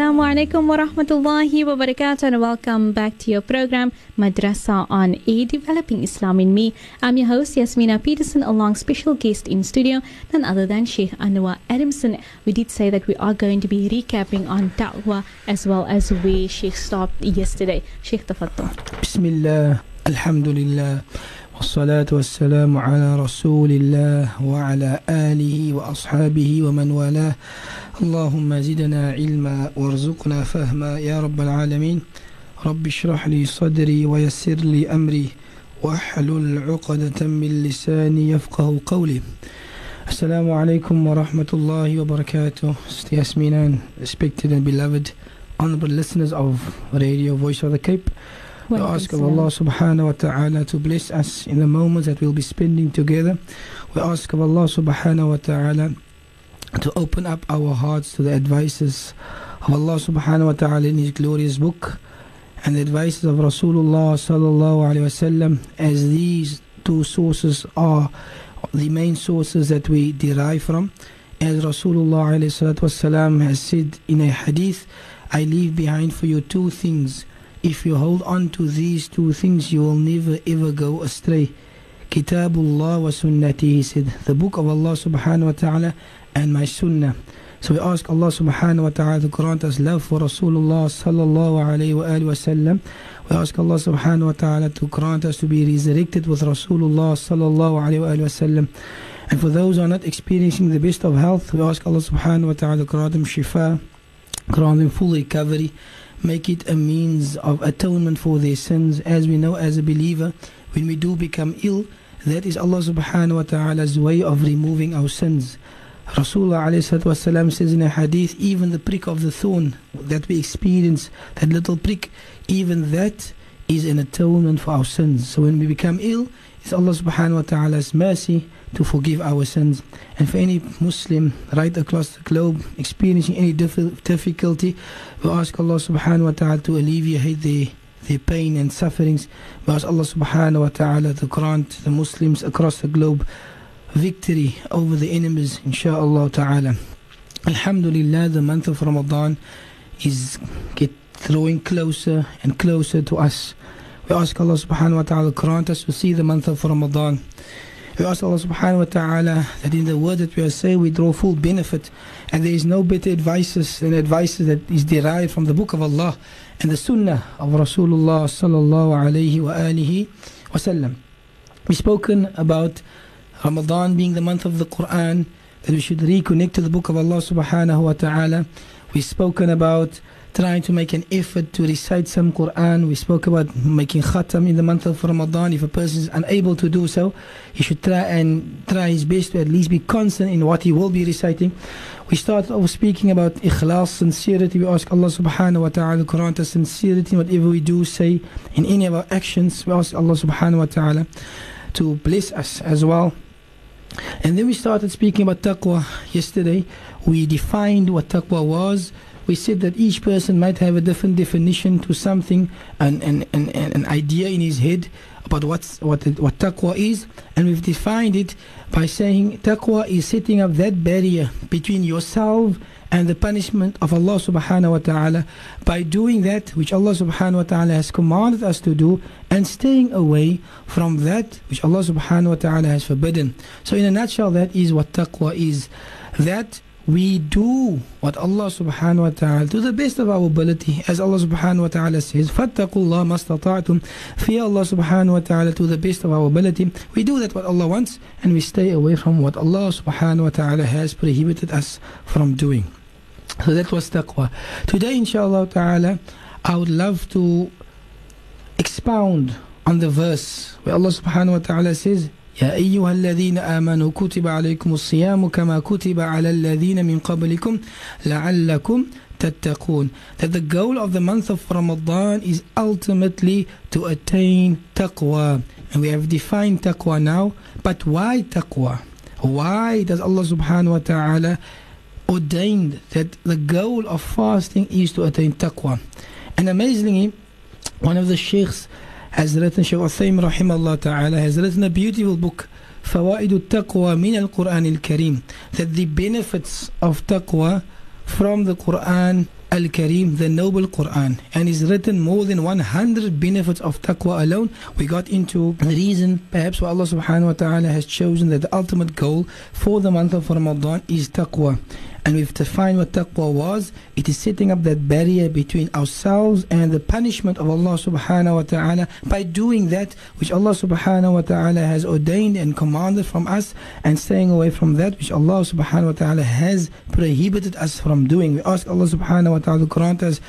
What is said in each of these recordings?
Assalamu alaikum wa rahmatullahi wa barakatuh and welcome back to your program Madrasa on A Developing Islam in Me. I'm your host Yasmina Peterson along special guest in studio none other than Sheikh Anwar Adamson. We did say that we are going to be recapping on da'wah as well as where Sheikh stopped yesterday. Sheikh Tafattul. Bismillah, Alhamdulillah. والصلاة والسلام على رسول الله وعلى آله وأصحابه ومن والاه. اللهم زدنا علما وارزقنا فهما يا رب العالمين. رب اشرح لي صدري ويسر لي أمري واحلل عقدة من لساني يفقه قولي. السلام عليكم ورحمة الله وبركاته. Yasminan, respected and beloved honorable listeners of Radio Voice of the Cape. We ask of Allah subhanahu wa ta'ala to bless us in the moments that we'll be spending together. We ask of Allah subhanahu wa ta'ala to open up our hearts to the advices of Allah subhanahu wa ta'ala in His glorious book and the advices of Rasulullah sallallahu alayhi wasallam as these two sources are the main sources that we derive from. As Rasulullah alayhi wasalam has said in a hadith, I leave behind for you two things. If you hold on to these two things, you will never ever go astray. Kitabullah wa sunnati, he said, the book of Allah subhanahu wa ta'ala and my sunnah. So we ask Allah subhanahu wa ta'ala to grant us love for Rasulullah sallallahu alayhi wa alihi wa sallam. We ask Allah subhanahu wa ta'ala to grant us to be resurrected with Rasulullah sallallahu alayhi wa alihi wa sallam. And for those who are not experiencing the best of health, we ask Allah subhanahu wa ta'ala to grant them shifa, grant them full recovery, make it a means of atonement for their sins. As we know as a believer, when we do become ill, that is Allah subhanahu wa ta'ala's way of removing our sins. Rasulullah says in a hadith, even the prick of the thorn that we experience, that little prick, even that is an atonement for our sins. So when we become ill, it's Allah subhanahu wa ta'ala's mercy to forgive our sins. And for any Muslim right across the globe experiencing any difficulty, we ask Allah subhanahu wa ta'ala to alleviate their, their pain and sufferings. We ask Allah subhanahu wa ta'ala to grant the Muslims across the globe victory over the enemies, inshaAllah ta'ala. Alhamdulillah, the month of Ramadan is get drawing closer and closer to us. We ask Allah subhanahu wa ta'ala to grant us to see the month of Ramadan. We ask Allah subhanahu wa ta'ala that in the word that we are saying we draw full benefit and there is no better advices than advices that is derived from the book of Allah and the sunnah of Rasulullah sallallahu alayhi wa alihi wasallam. We've spoken about Ramadan being the month of the Quran, that we should reconnect to the book of Allah subhanahu wa ta'ala. We've spoken about trying to make an effort to recite some Quran. We spoke about making khatam in the month of Ramadan. If a person is unable to do so, he should try and try his best to at least be constant in what he will be reciting. We started off speaking about ikhlas, sincerity. We ask Allah subhanahu wa ta'ala to grant us sincerity in whatever we do, say, in any of our actions. We ask Allah subhanahu wa ta'ala to bless us as well. And then we started speaking about taqwa yesterday. We defined what taqwa was we said that each person might have a different definition to something, an, an, an, an idea in his head about what's, what, what taqwa is. And we've defined it by saying taqwa is setting up that barrier between yourself and the punishment of Allah subhanahu wa ta'ala by doing that which Allah subhanahu wa ta'ala has commanded us to do and staying away from that which Allah subhanahu wa ta'ala has forbidden. So in a nutshell that is what taqwa is. That we do what Allah subhanahu wa ta'ala to the best of our ability as Allah subhanahu wa ta'ala says fattaqullah mastata'tum fear Allah subhanahu wa ta'ala to the best of our ability. We do that what Allah wants and we stay away from what Allah subhanahu wa ta'ala has prohibited us from doing. So that was taqwa. Today inshallah ta'ala I would love to expound on the verse where Allah subhanahu wa ta'ala says يا أيها الذين آمنوا كتب عليكم الصيام كما كتب على الذين من قبلكم لعلكم تتقون that the goal of the month of Ramadan is ultimately to attain taqwa and we have defined taqwa now but why taqwa why does Allah subhanahu wa ta'ala ordained that the goal of fasting is to attain taqwa and amazingly one of the sheikhs has written Shaykh Uthaym rahimahullah ta'ala has written a beautiful book فوائد التقوى من القرآن الكريم that the benefits of taqwa from the Quran Al-Kareem, the Noble Quran, and is written more than 100 benefits of taqwa alone. We got into the reason perhaps why Allah subhanahu wa ta'ala has chosen that the ultimate goal for the month of Ramadan is taqwa. And we've defined what taqwa was. It is setting up that barrier between ourselves and the punishment of Allah subhanahu wa ta'ala by doing that which Allah subhanahu wa ta'ala has ordained and commanded from us and staying away from that which Allah subhanahu wa ta'ala has prohibited us from doing. We ask Allah subhanahu wa ta'ala to grant us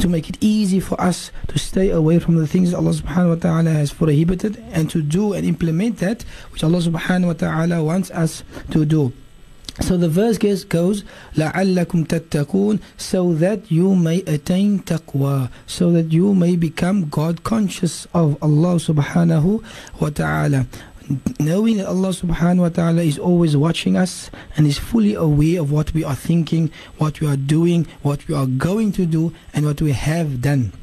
to make it easy for us to stay away from the things Allah subhanahu wa ta'ala has prohibited and to do and implement that which Allah subhanahu wa ta'ala wants us to do. So the verse goes, لَعَلَّكُمْ تَتَّقُونَ So that you may attain taqwa, so that you may become God conscious of Allah subhanahu wa ta'ala. Knowing that Allah subhanahu wa ta'ala is always watching us and is fully aware of what we are thinking, what we are doing, what we are going to do, and what we have done.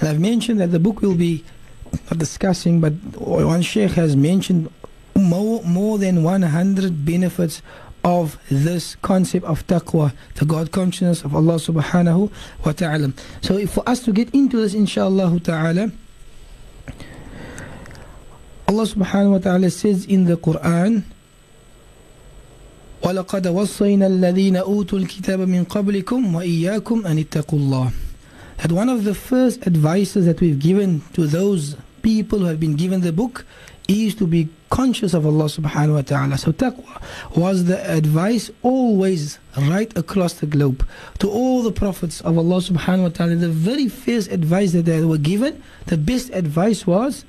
And I've mentioned that the book will be not discussing, but one sheikh has mentioned more, more than 100 benefits of this concept of taqwa, the God consciousness of Allah subhanahu wa ta'ala. So if for us to get into this inshallah ta'ala, Allah subhanahu wa ta'ala says in the Quran, وَلَقَدْ وَصَّيْنَا الَّذِينَ أُوتُوا الْكِتَابَ مِنْ قَبْلِكُمْ وَإِيَّاكُمْ أَنِ اتَّقُوا اللَّهِ That one of the first advices that we've given to those people who have been given the book is to be conscious of Allah subhanahu wa ta'ala. So taqwa was the advice always right across the globe to all the prophets of Allah subhanahu wa ta'ala. The very first advice that they were given, the best advice was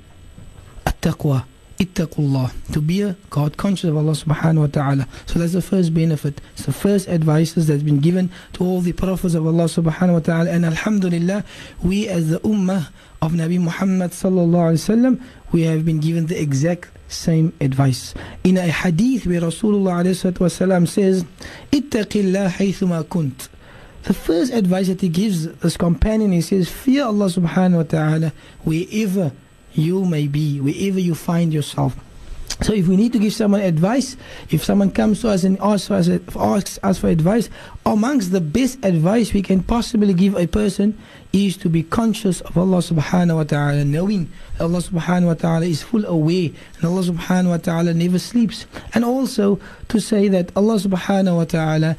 at-taqwa. Ittaqullah, to be a God conscious of Allah subhanahu wa ta'ala. So that's the first benefit. It's the first advices that's been given to all the prophets of Allah subhanahu wa ta'ala. And alhamdulillah, we as the ummah of Nabi Muhammad sallallahu alayhi wasallam, we have been given the exact same advice. In a hadith where Rasulullah alayhi says, Ittaqillah haythuma kunt. The first advice that he gives this companion, he says, Fear Allah subhanahu wa ta'ala wherever you may be, wherever you find yourself. So if we need to give someone advice, if someone comes to us and asks us, asks us for advice, amongst the best advice we can possibly give a person is to be conscious of Allah subhanahu wa ta'ala, knowing Allah subhanahu wa ta'ala is full aware and Allah subhanahu wa ta'ala never sleeps. And also to say that Allah subhanahu wa ta'ala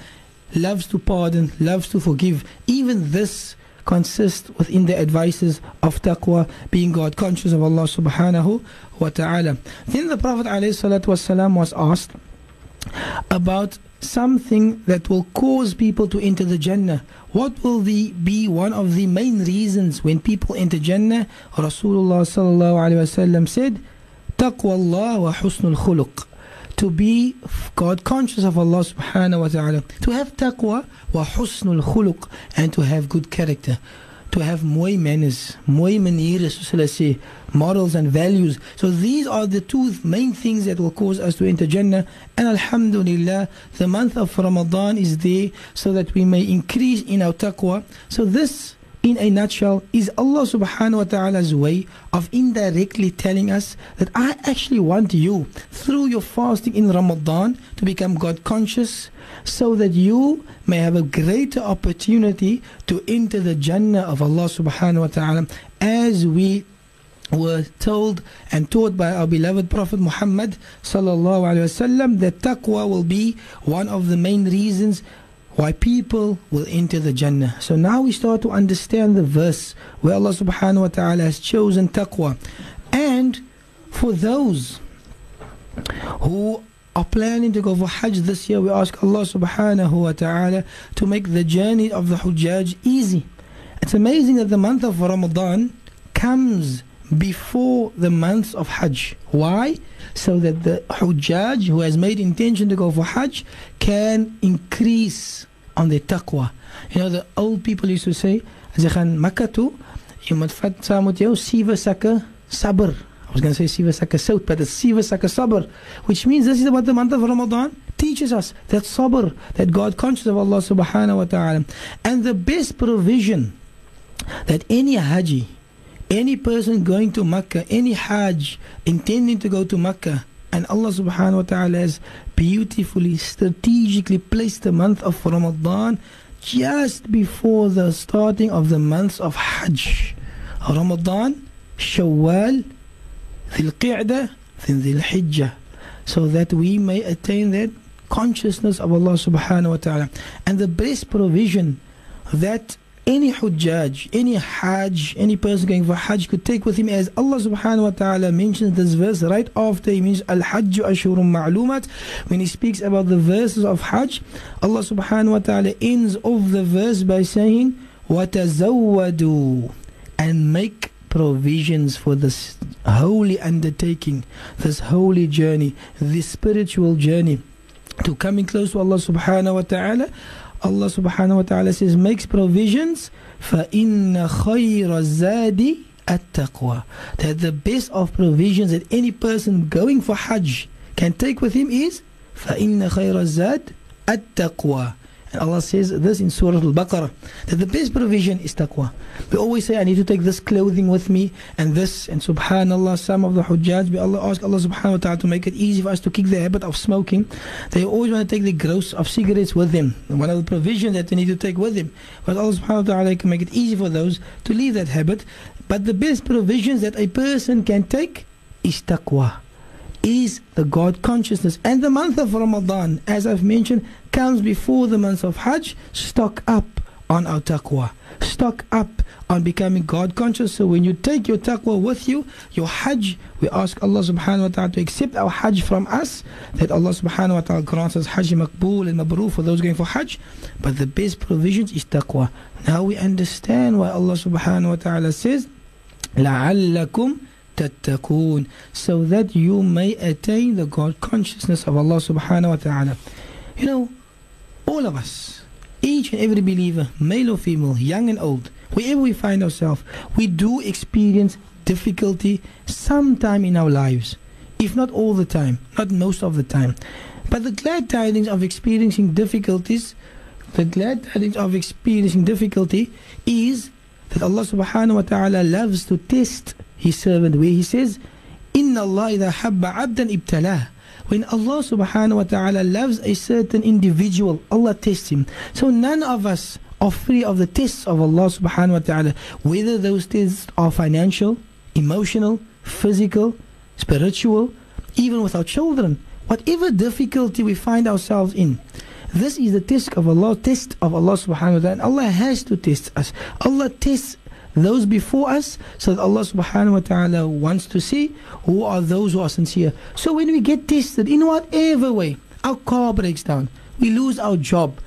loves to pardon, loves to forgive. Even this consist within the advices of taqwa, being God conscious of Allah subhanahu wa ta'ala. Then the Prophet ﷺ was asked about something that will cause people to enter the Jannah. What will the, be one of the main reasons when people enter Jannah? Rasulullah said, Taqwa Allah wa husnul khuluq to be God conscious of Allah subhanahu wa ta'ala, to have taqwa wa husnul khuluq, and to have good character, to have mooi manners, mooi maniere, soos say, morals and values. So these are the two main things that will cause us to enter Jannah. And Alhamdulillah, the month of Ramadan is there so that we may increase in our taqwa. So this in a nutshell, is Allah subhanahu wa ta'ala's way of indirectly telling us that I actually want you through your fasting in Ramadan to become God conscious so that you may have a greater opportunity to enter the Jannah of Allah subhanahu wa ta'ala as we were told and taught by our beloved Prophet Muhammad sallallahu alaihi wasallam that taqwa will be one of the main reasons why people will enter the Jannah. So now we start to understand the verse where Allah subhanahu wa ta'ala has chosen taqwa. And for those who are planning to go for Hajj this year, we ask Allah subhanahu wa ta'ala to make the journey of the Hujjaj easy. It's amazing that the month of Ramadan comes before the months of Hajj. Why? So that the Hujjaj who has made intention to go for Hajj can increase on the taqwa. You know, the old people used to say, as jy gaan Mekka toe, jy moet sabr. I was going to say sewe sakke sout, but it's sewe sakke sabr, which means this is about the month of Ramadan teaches us, that sabr, that God conscious of Allah subhanahu wa ta'ala. And the best provision that any haji any person going to Mecca, any Hajj intending to go to Mecca, and Allah subhanahu wa ta'ala has beautifully, strategically placed the month of Ramadan just before the starting of the months of Hajj. Ramadan, Shawwal, Dhul Qa'dah, then Dhul Hijjah. So that we may attain that consciousness of Allah subhanahu wa ta'ala. And the best provision that any hujjaj, any hajj, any person going for hajj could take with him as Allah subhanahu wa ta'ala mentions this verse right after he mentions al-hajj ashurun ma'lumat when he speaks about the verses of hajj Allah subhanahu wa ta'ala ends off the verse by saying وَتَزَوَّدُوا and make provisions for this holy undertaking this holy journey this spiritual journey to coming close to Allah subhanahu wa ta'ala Allah subhanahu wa ta'ala says, makes provisions فَإِنَّ خَيْرَ الزَّادِ التَّقْوَى That the best of provisions that any person going for Hajj can take with him is فَإِنَّ خَيْرَ الزَّادِ التَّقْوَى and Allah says this in Surah Al-Baqarah that the best provision is taqwa. We always say, I need to take this clothing with me and this. And subhanAllah, some of the hujjaj, we Allah ask Allah subhanahu wa ta'ala to make it easy for us to kick the habit of smoking. They always want to take the gross of cigarettes with them. One of the provisions that they need to take with them. But Allah subhanahu wa ta'ala can make it easy for those to leave that habit. But the best provisions that a person can take is taqwa is the God consciousness. And the month of Ramadan, as I've mentioned, comes before the month of Hajj. Stock up on our taqwa. Stock up on becoming God conscious. So when you take your taqwa with you, your Hajj, we ask Allah subhanahu wa ta'ala to accept our Hajj from us. That Allah subhanahu wa ta'ala grants us Hajj makbul and mabrur for those going for Hajj. But the best provisions is taqwa. Now we understand why Allah subhanahu wa ta'ala says, لَعَلَّكُمْ تتقون so that you may attain the God consciousness of Allah subhanahu wa ta'ala. You know, all of us, each and every believer, male or female, young and old, wherever we find ourselves, we do experience difficulty sometime in our lives, if not all the time, not most of the time. But the glad tidings of experiencing difficulties, the glad tidings of experiencing difficulty is that Allah subhanahu wa ta'ala loves to test his servant where he says, Inna Allah idha habba abdan ibtalah. When Allah subhanahu wa ta'ala loves a certain individual, Allah tests him. So none of us are free of the tests of Allah subhanahu wa ta'ala, whether those tests are financial, emotional, physical, spiritual, even with our children. Whatever difficulty we find ourselves in, this is the test of Allah, test of Allah subhanahu wa ta'ala. Allah has to test us. Allah tests those before us so that Allah subhanahu wa ta'ala wants to see who are those who are sincere. So when we get tested in whatever way, our car breaks down, we lose our job,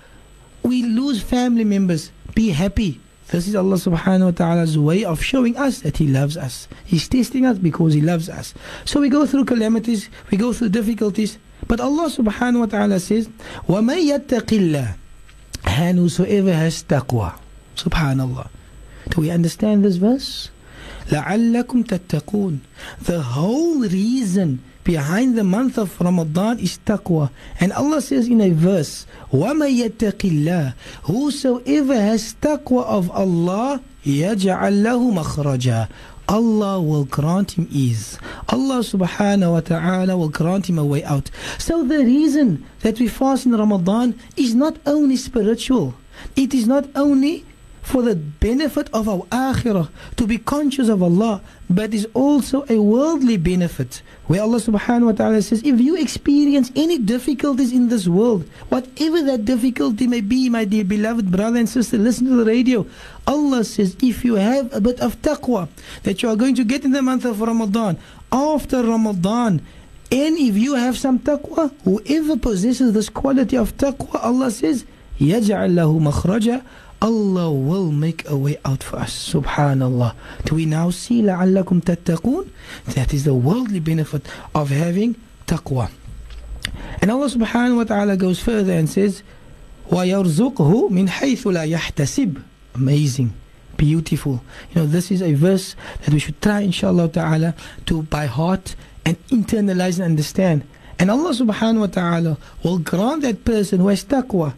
we lose family members, be happy. This is Allah subhanahu wa ta'ala's way of showing us that He loves us. He's testing us because He loves us. So we go through calamities, we go through difficulties, but Allah subhanahu wa ta'ala says, وَمَن يَتَّقِ اللَّهِ And whosoever has taqwa, subhanallah. Do we understand this verse? لَعَلَّكُمْ تَتَّقُونَ The whole reason behind the month of Ramadan is taqwa. And Allah says in a verse, وَمَن يَتَّقِ اللَّهِ Whosoever has taqwa of Allah, يَجْعَلْ لَهُ مَخْرَجًا Allah will grant him ease. Allah subhanahu wa ta'ala will grant him a way out. So the reason that we fast in Ramadan is not only spiritual. It is not only for the benefit of our akhirah, to be conscious of Allah, but is also a worldly benefit. Where Allah subhanahu wa ta'ala says, if you experience any difficulties in this world, whatever that difficulty may be, my dear beloved brother and sister, listen to the radio. Allah says, if you have a bit of taqwa that you are going to get in the month of Ramadan, after Ramadan, and if you have some taqwa, whoever possesses this quality of taqwa, Allah says, يَجْعَلْ لَهُ مَخْرَجًا Allah will make a way out for us. Subhanallah. Do we now see لَعَلَّكُمْ تَتَّقُونَ That is the worldly benefit of having taqwa. And Allah subhanahu wa ta'ala goes further and says, وَيَرْزُقْهُ مِنْ حَيْثُ لَا يَحْتَسِبْ Amazing. Beautiful. You know, this is a verse that we should try, inshallah ta'ala, to by heart and internalize and understand. And Allah subhanahu wa ta'ala will grant that person who has taqwa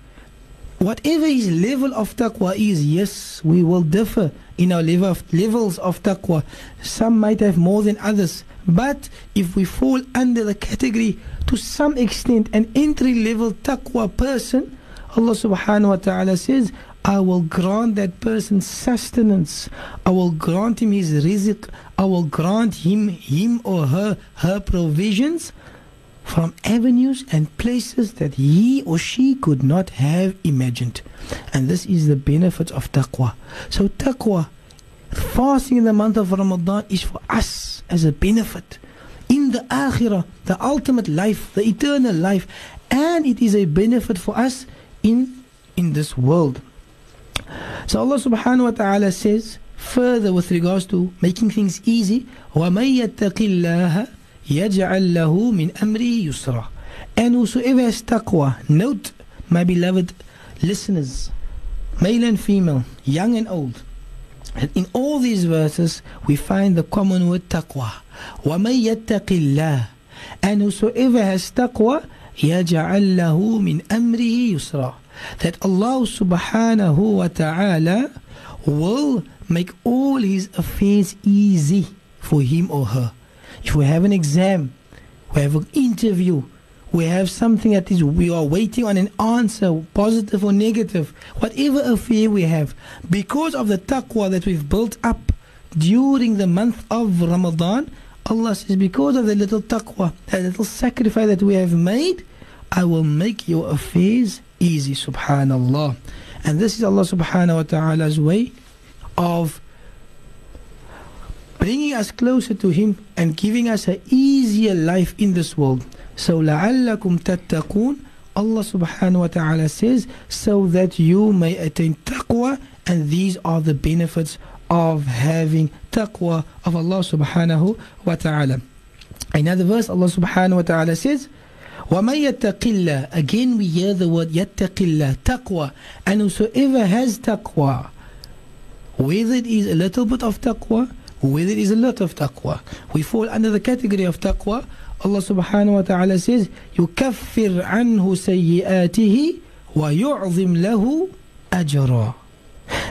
whatever his level of taqwa is, yes, we will differ in our level of, levels of taqwa. Some might have more than others. But if we fall under the category to some extent an entry level taqwa person, Allah subhanahu wa ta'ala says, I will grant that person sustenance. I will grant him his rizq. I will grant him, him or her, her provisions from avenues and places that he or she could not have imagined. And this is the benefit of taqwa. So taqwa, fasting in the month of Ramadan is for us as a benefit. In the akhirah, the ultimate life, the eternal life, and it is a benefit for us in in this world. So Allah subhanahu wa ta'ala says further with regards to making things easy, وَمَن يَتَّقِ اللَّهَ يَجْعَل لَّهُ مِنْ أَمْرِهِ يُسْرًا And whosoever has taqwa, note, my beloved listeners, male and female, young and old, in all these verses we find the common word taqwa. وَمَن يَتَّقِ اللَّهَ And whosoever has taqwa, يَجْعَل لَّهُ مِنْ أَمْرِهِ يُسْرًا that Allah subhanahu wa ta'ala will make all his affairs easy for him or her. If we have an exam, we have an interview, we have something that is we are waiting on an answer, positive or negative, whatever affair we have, because of the taqwa that we've built up during the month of Ramadan, Allah says, because of the little taqwa, that little sacrifice that we have made, I will make your affairs easy, subhanallah. And this is Allah subhanahu wa ta'ala's way of bringing us closer to Him and giving us an easier life in this world. So, لَعَلَّكُمْ تَتَّقُونَ Allah subhanahu wa ta'ala says, so that you may attain taqwa, and these are the benefits of having taqwa of Allah subhanahu wa ta'ala. Another verse, Allah subhanahu wa ta'ala says, وَمَن يَتَّقِ اللَّهِ Again we hear the word يَتَّقِ اللَّهِ Taqwa. And whosoever has taqwa, whether it is a little bit of taqwa, whether it is a lot of taqwa, we fall under the category of taqwa. Allah subhanahu wa ta'ala says, يُكَفِّرْ عَنْهُ سَيِّئَاتِهِ وَيُعْظِمْ لَهُ أَجْرًا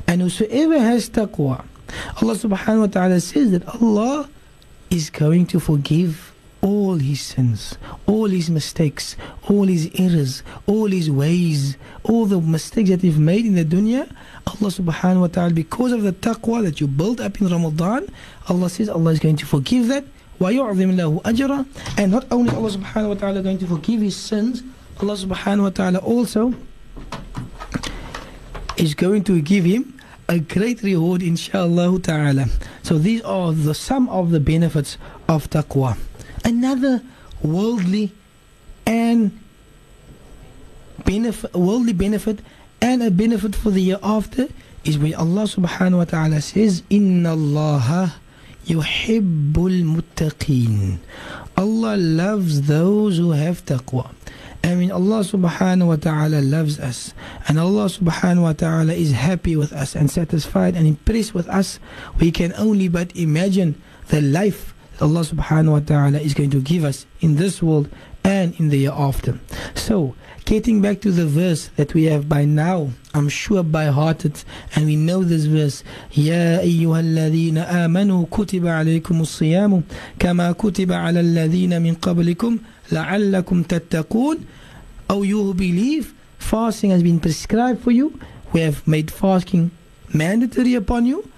And whosoever has taqwa, Allah subhanahu wa ta'ala says that Allah is going to forgive all his sins, all his mistakes, all his errors, all his ways, all the mistakes that you've made in the dunya, Allah subhanahu wa ta'ala, because of the taqwa that you built up in Ramadan, Allah says Allah is going to forgive that. وَيُعْظِمْ لَهُ أَجْرًا And not only Allah subhanahu wa ta'ala going to forgive his sins, Allah subhanahu wa ta'ala also is going to give him a great reward inshallah ta'ala. So these are the some of the benefits of taqwa another worldly and benefit, worldly benefit and a benefit for the year after is when Allah subhanahu wa ta'ala says, Inna Allah yuhibbul muttaqeen. Allah loves those who have taqwa. I mean, Allah subhanahu wa ta'ala loves us, and Allah subhanahu wa ta'ala is happy with us and satisfied and impressed with us. We can only but imagine the life Allah subhanahu wa ta'ala is going to give us in this world and in the year after. So, getting back to the verse that we have by now, I'm sure by heart it, and we know this verse. يا أيها الذين آمنوا كتب عليكم الصيام كما كتب على الذين من قبلكم لعلكم تتقون. Oh, you who believe, fasting has been prescribed for you. We have made fasting mandatory upon you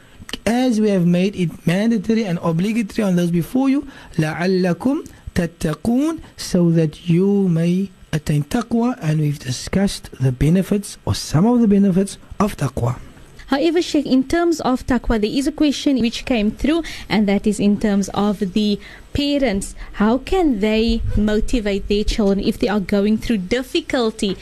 as we have made it mandatory and obligatory on those before you لعلكم تتقون so that you may attain taqwa and we've discussed the benefits or some of the benefits of taqwa However, Sheikh, in terms of taqwa, there is a question which came through, and that is in terms of the parents. How can they motivate their children if they are going through difficulty?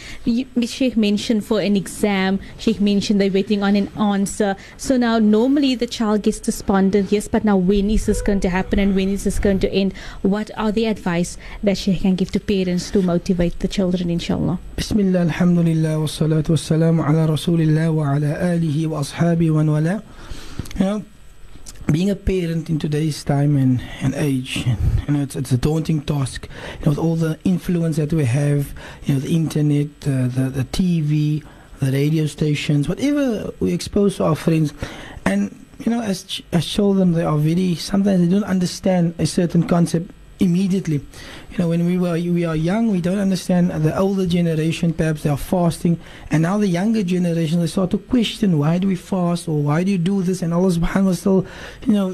Sheikh mentioned for an exam, Sheikh mentioned they're waiting on an answer. So now, normally the child gets despondent, yes, but now when is this going to happen and when is this going to end? What are the advice that Sheikh can give to parents to motivate the children, inshallah? Bismillah, alhamdulillah, wa salatu wa salamu ala rasulillah wa ala alihi wa ashabi wa wala. You know, being a parent in today's time and, and age, you know, it's, it's a daunting task. You know, with all the influence that we have, you know, the internet, uh, the, the TV, the radio stations, whatever we expose to our friends. And, you know, as, as children, they are very, sometimes they don't understand a certain concept immediately. You know, when we were we are young, we don't understand the older generation. Perhaps they are fasting, and now the younger generation they start to question why do we fast or why do you do this? And Allah Subhanahu wa still, you know,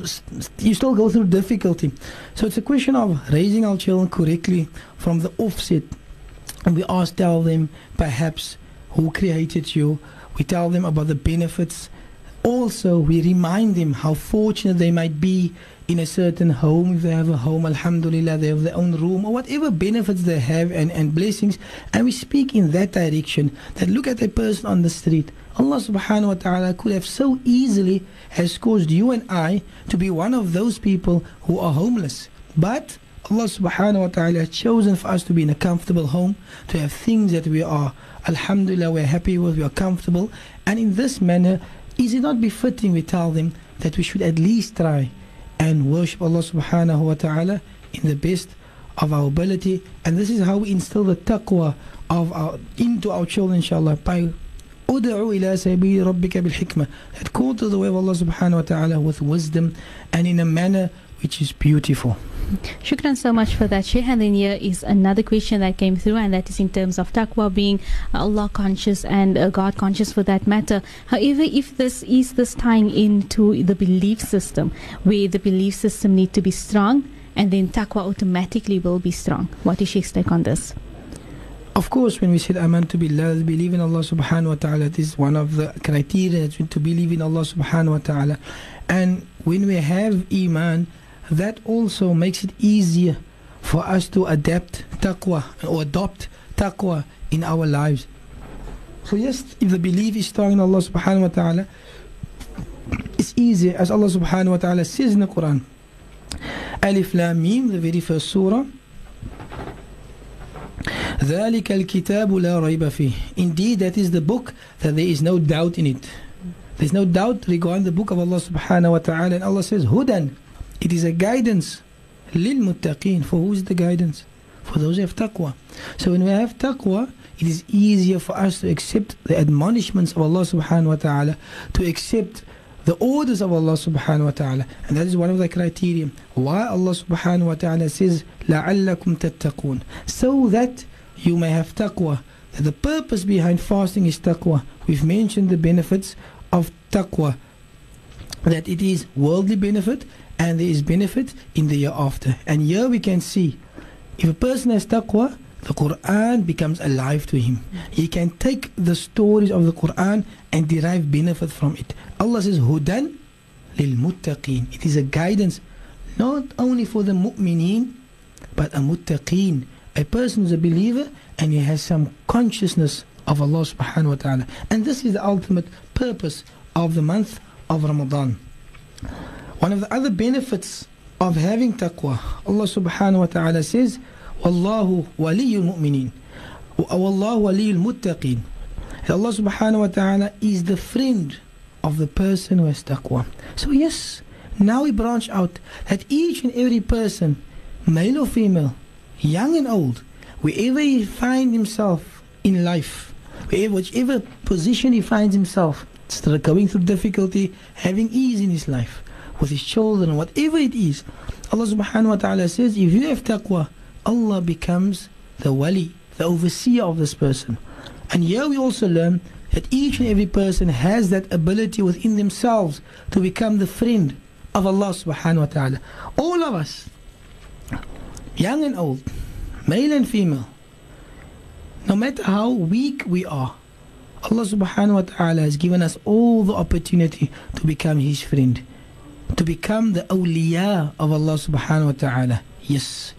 you still go through difficulty. So it's a question of raising our children correctly from the offset, and we ask tell them perhaps who created you. We tell them about the benefits. Also, we remind them how fortunate they might be in a certain home, if they have a home, alhamdulillah, they have their own room, or whatever benefits they have and, and blessings. And we speak in that direction that look at a person on the street. Allah subhanahu wa ta'ala could have so easily has caused you and I to be one of those people who are homeless. But Allah subhanahu wa ta'ala has chosen for us to be in a comfortable home, to have things that we are, alhamdulillah, we're happy with, we are comfortable. And in this manner, is it not befitting, we tell them, that we should at least try and worship Allah subhanahu wa ta'ala in the best of our ability. And this is how we instill the taqwa of our, into our children, inshallah, by ila sabili rabbika bil hikmah. That call to the way of Allah subhanahu wa ta'ala with wisdom and in a manner which is beautiful. Shukran so much for that, Sheikh. And then here is another question that came through, and that is in terms of taqwa being Allah conscious and uh, God conscious for that matter. However, if this is this tying into the belief system, where the belief system need to be strong, and then taqwa automatically will be strong. What is Sheikh's take on this? Of course, when we said Amantu Billah, believe in Allah subhanahu wa ta'ala, this is one of the criteria to believe in Allah subhanahu wa ta'ala. And when we have Iman, that also makes it easier for us to adapt taqwa or adopt taqwa in our lives. So yes, if the belief is strong in Allah subhanahu wa ta'ala, it's easy as Allah subhanahu wa ta'ala says in the Quran. Alif Lam Mim, the very first surah. ذلك الكتاب لا ريب فيه. Indeed, that is the book that there is no doubt in it. There's no doubt regarding the book of Allah subhanahu wa ta'ala. And Allah says, Hudan, it is a guidance للمتقين for who is the guidance for those who have taqwa so when we have taqwa it is easier for us to accept the admonishments of Allah subhanahu wa ta'ala to accept the orders of Allah subhanahu wa ta'ala and that is one of the criteria why Allah subhanahu wa ta'ala says لَعَلَّكُمْ تَتَّقُونَ so that you may have taqwa that the purpose behind fasting is taqwa we've mentioned the benefits of taqwa that it is worldly benefit and there is benefit in the year after. And here we can see if a person has taqwa, the Quran becomes alive to him. He can take the stories of the Quran and derive benefit from it. Allah says, Hudan lil muttaqeen. It is a guidance not only for the mu'mineen, but a muttaqeen. A person who's a believer and he has some consciousness of Allah subhanahu wa ta'ala. And this is the ultimate purpose of the month of Ramadan. One of the other benefits of having taqwa, Allah subhanahu wa ta'ala says, Wallahu waliyul mu'mineen. Wallahu waliyul muttaqeen. Allah subhanahu wa ta'ala is the friend of the person who has taqwa. So yes, now we branch out that each and every person, male or female, young and old, wherever he finds himself in life, wherever, whichever position he finds himself, going through difficulty, having ease in his life, with his children, whatever it is. Allah subhanahu wa ta'ala says, if you have taqwa, Allah becomes the wali, the overseer of this person. And here we also learn that each and every person has that ability within themselves to become the friend of Allah subhanahu wa ta'ala. All of us, young and old, male and female, no matter how weak we are, Allah subhanahu wa ta'ala has given us all the opportunity to become His friend to become the awliya of Allah subhanahu wa ta'ala. Yes.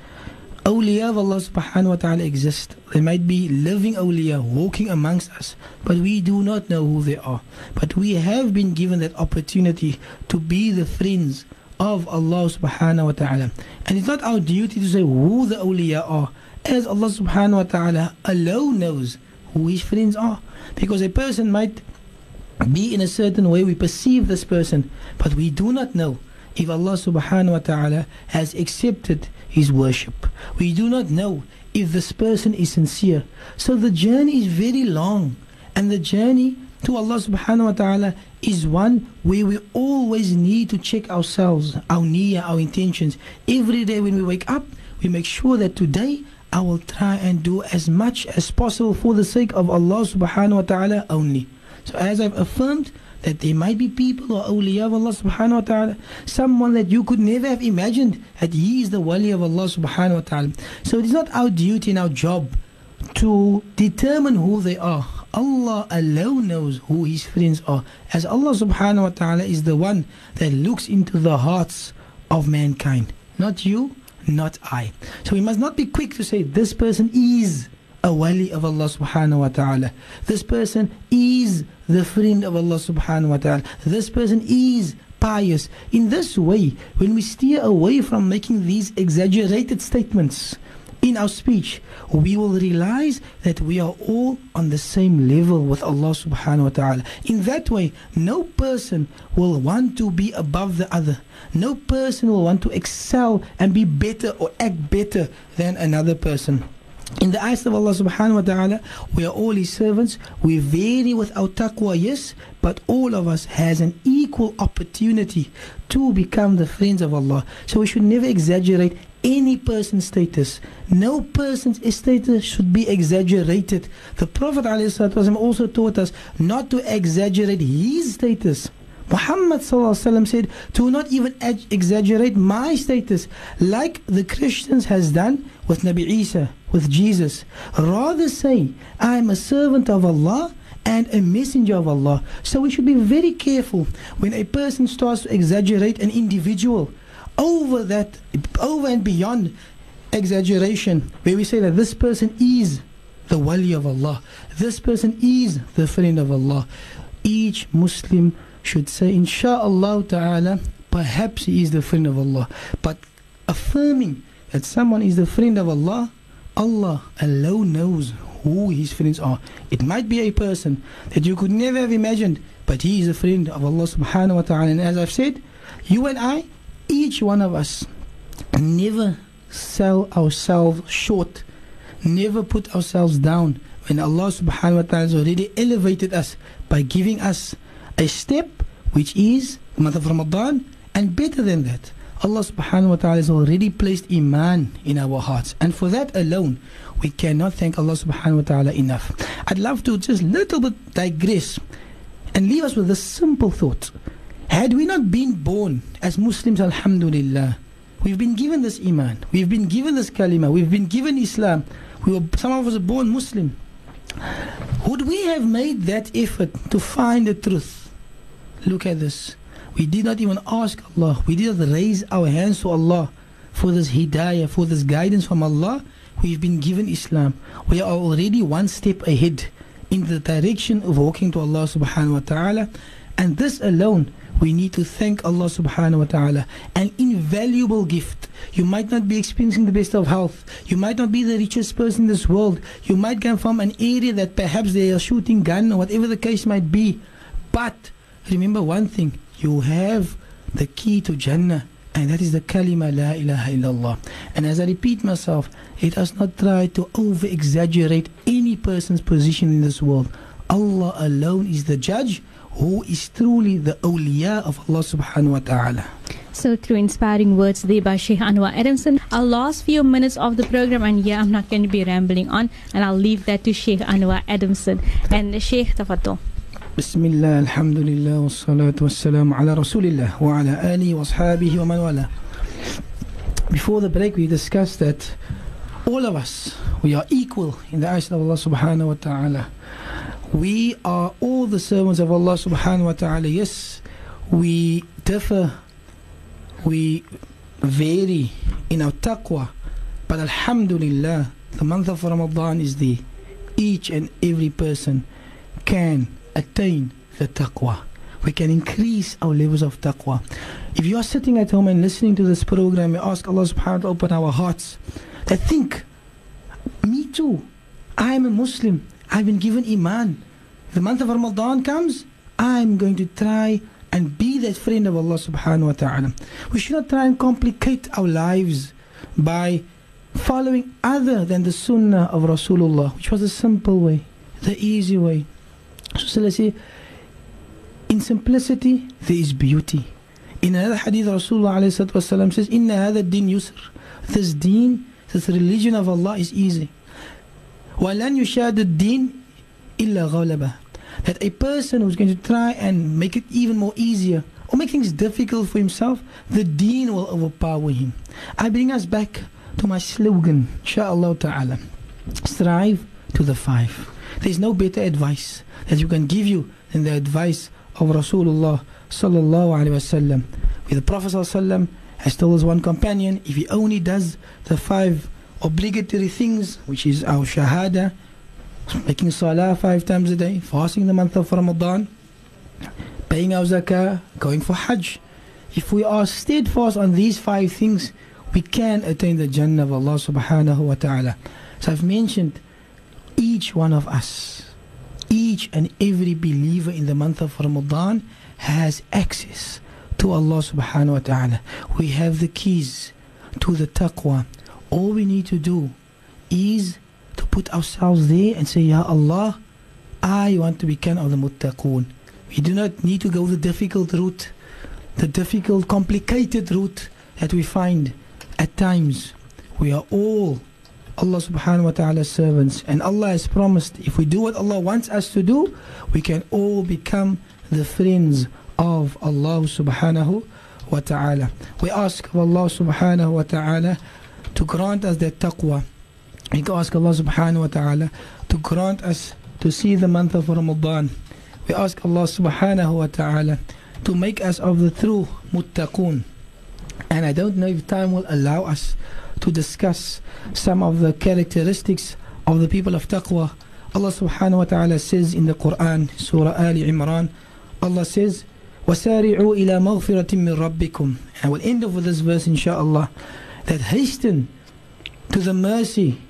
Awliya of Allah subhanahu wa ta'ala exist. They might be living awliya walking amongst us, but we do not know who they are. But we have been given that opportunity to be the friends of Allah subhanahu wa ta'ala. And it's not our duty to say who the awliya are, as Allah subhanahu wa ta'ala alone knows who his friends are. Because a person might be in a certain way we perceive this person but we do not know if Allah subhanahu wa ta'ala has accepted his worship. We do not know if this person is sincere. So the journey is very long and the journey to Allah subhanahu wa ta'ala is one where we always need to check ourselves our niyyah, our intentions. Every day when we wake up we make sure that today I will try and do as much as possible for the sake of Allah subhanahu wa ta'ala only. So as I've affirmed that there might be people or awliya of Allah subhanahu wa ta'ala, someone that you could never have imagined that he is the wali of Allah subhanahu wa ta'ala. So it is not our duty and our job to determine who they are. Allah alone knows who his friends are. As Allah subhanahu wa ta'ala is the one that looks into the hearts of mankind. Not you, not I. So we must not be quick to say this person is a wali of Allah subhanahu wa ta'ala. This person is the friend of Allah subhanahu wa ta'ala. This person is pious. In this way, when we steer away from making these exaggerated statements, in our speech, we will realize that we are all on the same level with Allah subhanahu wa ta'ala. In that way, no person will want to be above the other. No person will want to excel and be better or act better than another person. In the eyes of Allah subhanahu wa ta'ala, we are all His servants. We vary with our taqwa, yes, but all of us has an equal opportunity to become the friends of Allah. So we should never exaggerate any person's status. No person's status should be exaggerated. The Prophet ﷺ also taught us not to exaggerate his status. Muhammad said, "Do not even exaggerate my status, like the Christians has done with Nabi Isa, with Jesus. Rather say, I am a servant of Allah." and a messenger of Allah. So we should be very careful when a person starts to exaggerate an individual over that, over and beyond exaggeration, where we say that this person is the wali of Allah, this person is the friend of Allah. Each Muslim should say, Insha'Allah ta'ala, perhaps he is the friend of Allah. But affirming that someone is the friend of Allah, Allah alone knows who his friends are. It might be a person that you could never have imagined, but he is a friend of Allah subhanahu wa ta'ala. And as I've said, you and I, each one of us, never sell ourselves short, never put ourselves down when Allah subhanahu wa ta'ala has already elevated us by giving us a step which is the month of Ramadan, and better than that, Allah subhanahu wa ta'ala has already placed Iman in our hearts. And for that alone, we cannot thank Allah subhanahu wa ta'ala enough. I'd love to just little bit digress and leave us with a simple thought. Had we not been born as Muslims, Alhamdulillah, we've been given this Iman, we've been given this Kalima, we've been given Islam, we were, some of us are born Muslim. Would we have made that effort to find the truth? Look at this. We did not even ask Allah. We did not raise our hands to Allah for this hidayah, for this guidance from Allah. We've been given Islam. We are already one step ahead in the direction of walking to Allah subhanahu wa ta'ala. And this alone, we need to thank Allah subhanahu wa ta'ala. An invaluable gift. You might not be experiencing the best of health. You might not be the richest person in this world. You might come from an area that perhaps they are shooting gun or whatever the case might be. But remember one thing you have the key to Jannah and that is the kalima la ilaha illallah and as I repeat myself let us not try to over exaggerate any person's position in this world Allah alone is the judge who is truly the awliya of Allah subhanahu wa ta'ala so through inspiring words there by Sheikh Anwar Adamson, our last few minutes of the program, and yeah, I'm not going to be rambling on, and I'll leave that to Sheikh Anwar Adamson. And Sheikh Tafatul. بسم الله الحمد لله والصلاة والسلام على رسول الله وعلى آله وأصحابه ومن والاه Before the break we discussed that all of us we are equal in the eyes of Allah subhanahu wa ta'ala we are all the servants of Allah subhanahu wa ta'ala yes we differ we vary in our taqwa but alhamdulillah the month of Ramadan is the each and every person can attain the taqwa. We can increase our levels of taqwa. If you are sitting at home and listening to this program, we ask Allah subhanahu wa ta'ala to open our hearts. That think, me too. I am a Muslim. I've been given Iman. The month of Ramadan comes, I'm going to try and be that friend of Allah subhanahu wa ta'ala. We should not try and complicate our lives by following other than the sunnah of Rasulullah, which was the simple way, the easy way. So say, in simplicity there is beauty. In another hadith, Rasulullah ﷺ says, Inna hadha din yusr. This deen, this religion of Allah is easy. وَلَنْ يُشَادُ الدِّينِ إِلَّا غَلَبَهُ That a person who's going to try and make it even more easier or make things difficult for himself, the deen will overpower him. I bring us back to my slogan, inshaAllah ta'ala. Strive to the five. There's no better advice that you can give you in the advice of Rasulullah sallallahu alaihi wasallam. With the Prophet sallallahu has told his one companion, if he only does the five obligatory things, which is our shahada, making salah five times a day, fasting the month of Ramadan, paying our zakah, going for hajj. If we are steadfast on these five things, we can attain the Jannah of Allah subhanahu wa ta'ala. So I've mentioned each one of us, each and every believer in the month of Ramadan has access to Allah subhanahu wa ta'ala. We have the keys to the taqwa. All we need to do is to put ourselves there and say, Ya Allah, I want to become of the muttaqoon. We do not need to go the difficult route, the difficult, complicated route that we find at times. We are all Allah subhanahu wa ta'ala's servants. And Allah has promised if we do what Allah wants us to do, we can all become the friends of Allah subhanahu wa ta'ala. We ask Allah subhanahu wa ta'ala to grant us that taqwa. We ask Allah subhanahu wa ta'ala to grant us to see the month of Ramadan. We ask Allah subhanahu wa ta'ala to make us of the true muttaqun. And I don't know if time will allow us to discuss some of the characteristics of the people of taqwa. Allah subhanahu wa ta'ala says in the Quran, Surah Ali Imran, Allah says, وَسَارِعُوا إِلَى مَغْفِرَةٍ مِّن رَبِّكُمْ I will end off with this verse inshaAllah, that hasten to the mercy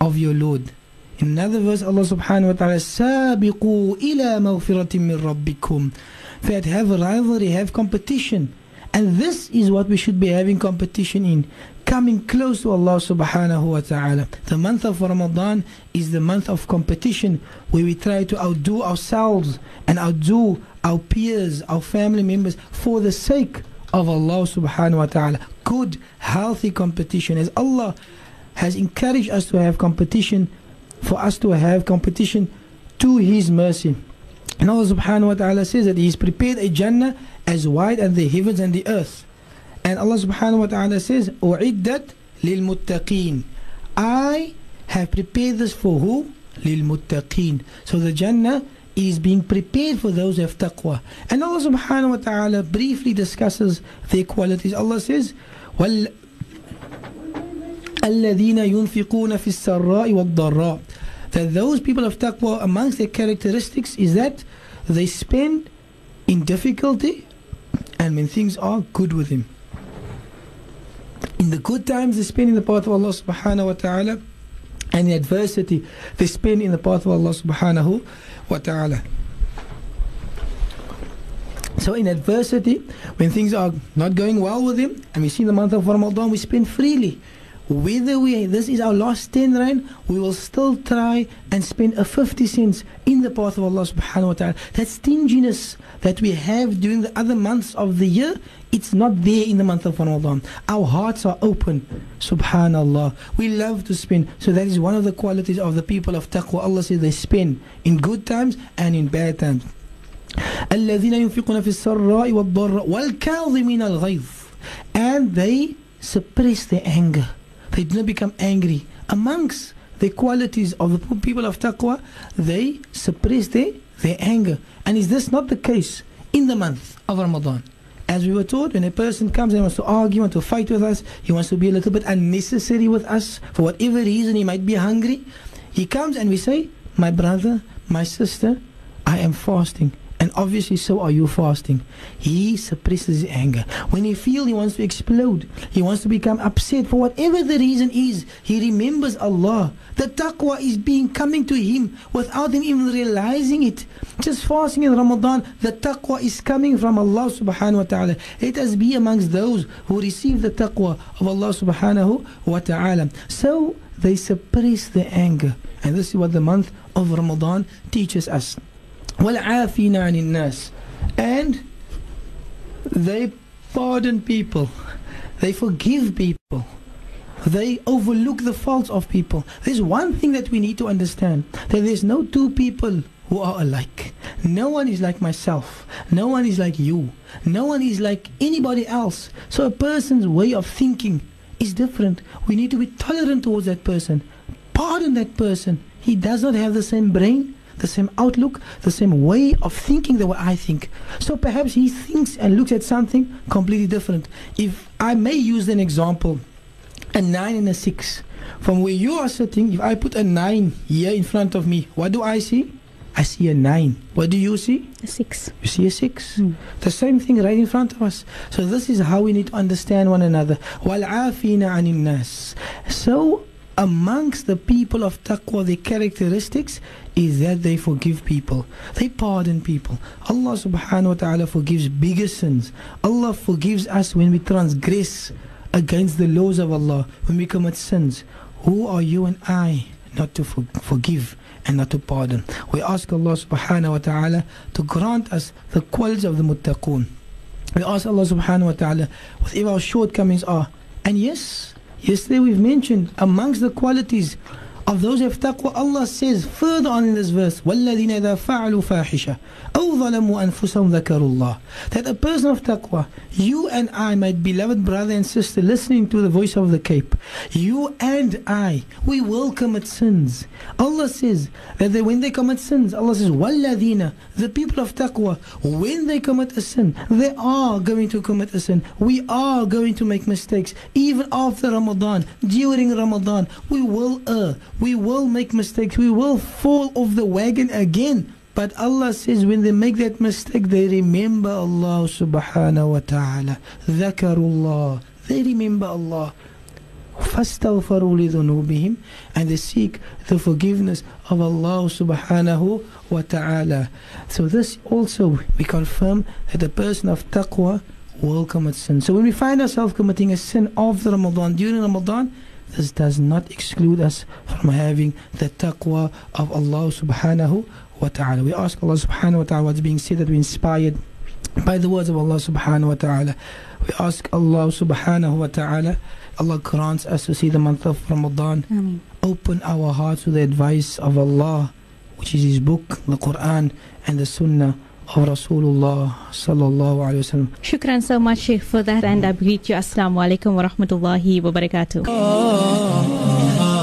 of your Lord. In another verse, Allah subhanahu wa ta'ala, سَابِقُوا إِلَى مَغْفِرَةٍ مِّن رَبِّكُمْ That have rivalry, have competition. And this is what we should be having competition in coming close to Allah subhanahu wa ta'ala. The month of Ramadan is the month of competition where we try to outdo ourselves and outdo our peers, our family members for the sake of Allah subhanahu wa ta'ala. Good, healthy competition. As Allah has encouraged us to have competition, for us to have competition to His mercy. And Allah subhanahu wa ta'ala says that He has prepared a Jannah as wide as the heavens and the earth. And Allah subhanahu wa ta'ala says, أُعِدَّتْ لِلْمُتَّقِينَ I have prepared this for who? لِلْمُتَّقِينَ So the Jannah is being prepared for those who have taqwa. And Allah subhanahu wa ta'ala briefly discusses their qualities. Allah says, وَالَّذِينَ يُنْفِقُونَ فِي السَّرَّاءِ وَالضَّرَّاءِ That those people of taqwa, amongst their characteristics is that they spend in difficulty and when things are good with him in the good times they spend in the path of Allah subhanahu wa ta'ala and in adversity they spend in the path of Allah subhanahu wa ta'ala. So in adversity when things are not going well with him and we see the month of Ramadan we spend freely whether we this is our last 10 rand we will still try and spend a 50 cents in the path of Allah subhanahu wa ta'ala that stinginess that we have during the other months of the year it's not there in the month of Ramadan our hearts are open subhanallah we love to spend so that is one of the qualities of the people of taqwa Allah says they spend in good times and in bad times الذين ينفقون في السراء والضراء والكاظمين الغيظ and they suppress their anger they do not become angry. Amongst the qualities of the people of taqwa, they suppress their, their anger. And is this not the case in the month of Ramadan? As we were taught, when a person comes and wants to argue, and to fight with us, he wants to be a little bit unnecessary with us, for whatever reason he might be hungry, he comes and we say, My brother, my sister, I am fasting and obviously so are you fasting. He suppresses his anger. When he feels he wants to explode, he wants to become upset for whatever the reason is, he remembers Allah. The taqwa is being coming to him without him even realizing it. Just fasting in Ramadan, the taqwa is coming from Allah subhanahu wa ta'ala. Let us be amongst those who receive the taqwa of Allah subhanahu wa ta'ala. So they suppress the anger. And this is what the month of Ramadan teaches us. وَالْعَافِينَ عَنِ النَّاسِ And they pardon people. They forgive people. They overlook the faults of people. There's one thing that we need to understand that there's no two people who are alike. No one is like myself. No one is like you. No one is like anybody else. So a person's way of thinking is different. We need to be tolerant towards that person. Pardon that person. He does not have the same brain, the same outlook, the same way of thinking the way I think. So perhaps he thinks and looks at something completely different. If I may use an example, a nine and a six. From where you are sitting, if I put a nine here in front of me, what do I see? I see a nine. What do you see? A six. You see a six. Hmm. The same thing right in front of us. So this is how we need to understand one another. وَالْعَافِينَ عَنِ النَّاسِ So amongst the people of taqwa, the characteristics is that they forgive people. They pardon people. Allah subhanahu wa ta'ala forgives bigger sins. Allah forgives us when we transgress against the laws of Allah, when we commit sins. Who are you and I not to for- forgive and not to pardon? We ask Allah subhanahu wa ta'ala to grant us the qualities of the muttaqun. We ask Allah subhanahu wa ta'ala whatever our shortcomings are. And yes, yesterday we've mentioned amongst the qualities of those who have taqwa, Allah says further on in this verse, وَالَّذِينَ إِذَا فَعَلُوا فَاحِشَةً أَوْ ظَلَمُوا أَنفُسَهُمْ ذَكَرُوا اللَّهِ That a person of taqwa, you and I, my beloved brother and sister, listening to the voice of the Cape, you and I, we will commit sins. Allah says that they, when they commit sins, Allah says, وَالَّذِينَ The people of taqwa, when they commit a sin, they are going to commit a sin. We are going to make mistakes. Even after Ramadan, during Ramadan, we will err. We will make mistakes. We will fall off the wagon again. But Allah says when they make that mistake, they remember Allah subhanahu wa ta'ala. Dhakarullah. They remember Allah. فاستغفروا لذنوبهم and they seek the forgiveness of Allah subhanahu wa ta'ala. So this also we confirm that a person of taqwa will commit sin. So when we find ourselves committing a sin after Ramadan, during Ramadan, this does not exclude us from having the taqwa of Allah subhanahu wa ta'ala. We ask Allah subhanahu wa ta'ala what's being said that we inspired by the words of Allah subhanahu wa ta'ala. We ask Allah subhanahu wa ta'ala, Allah grants us to see the month of Ramadan. Ameen. Open our hearts to the advice of Allah, which is His book, the Quran, and the Sunnah of Rasulullah sallallahu alayhi wa sallam. Shukran so much, Sheikh, for that. And I greet you. Assalamu alaikum wa rahmatullahi wa barakatuh. Ah, ah, ah.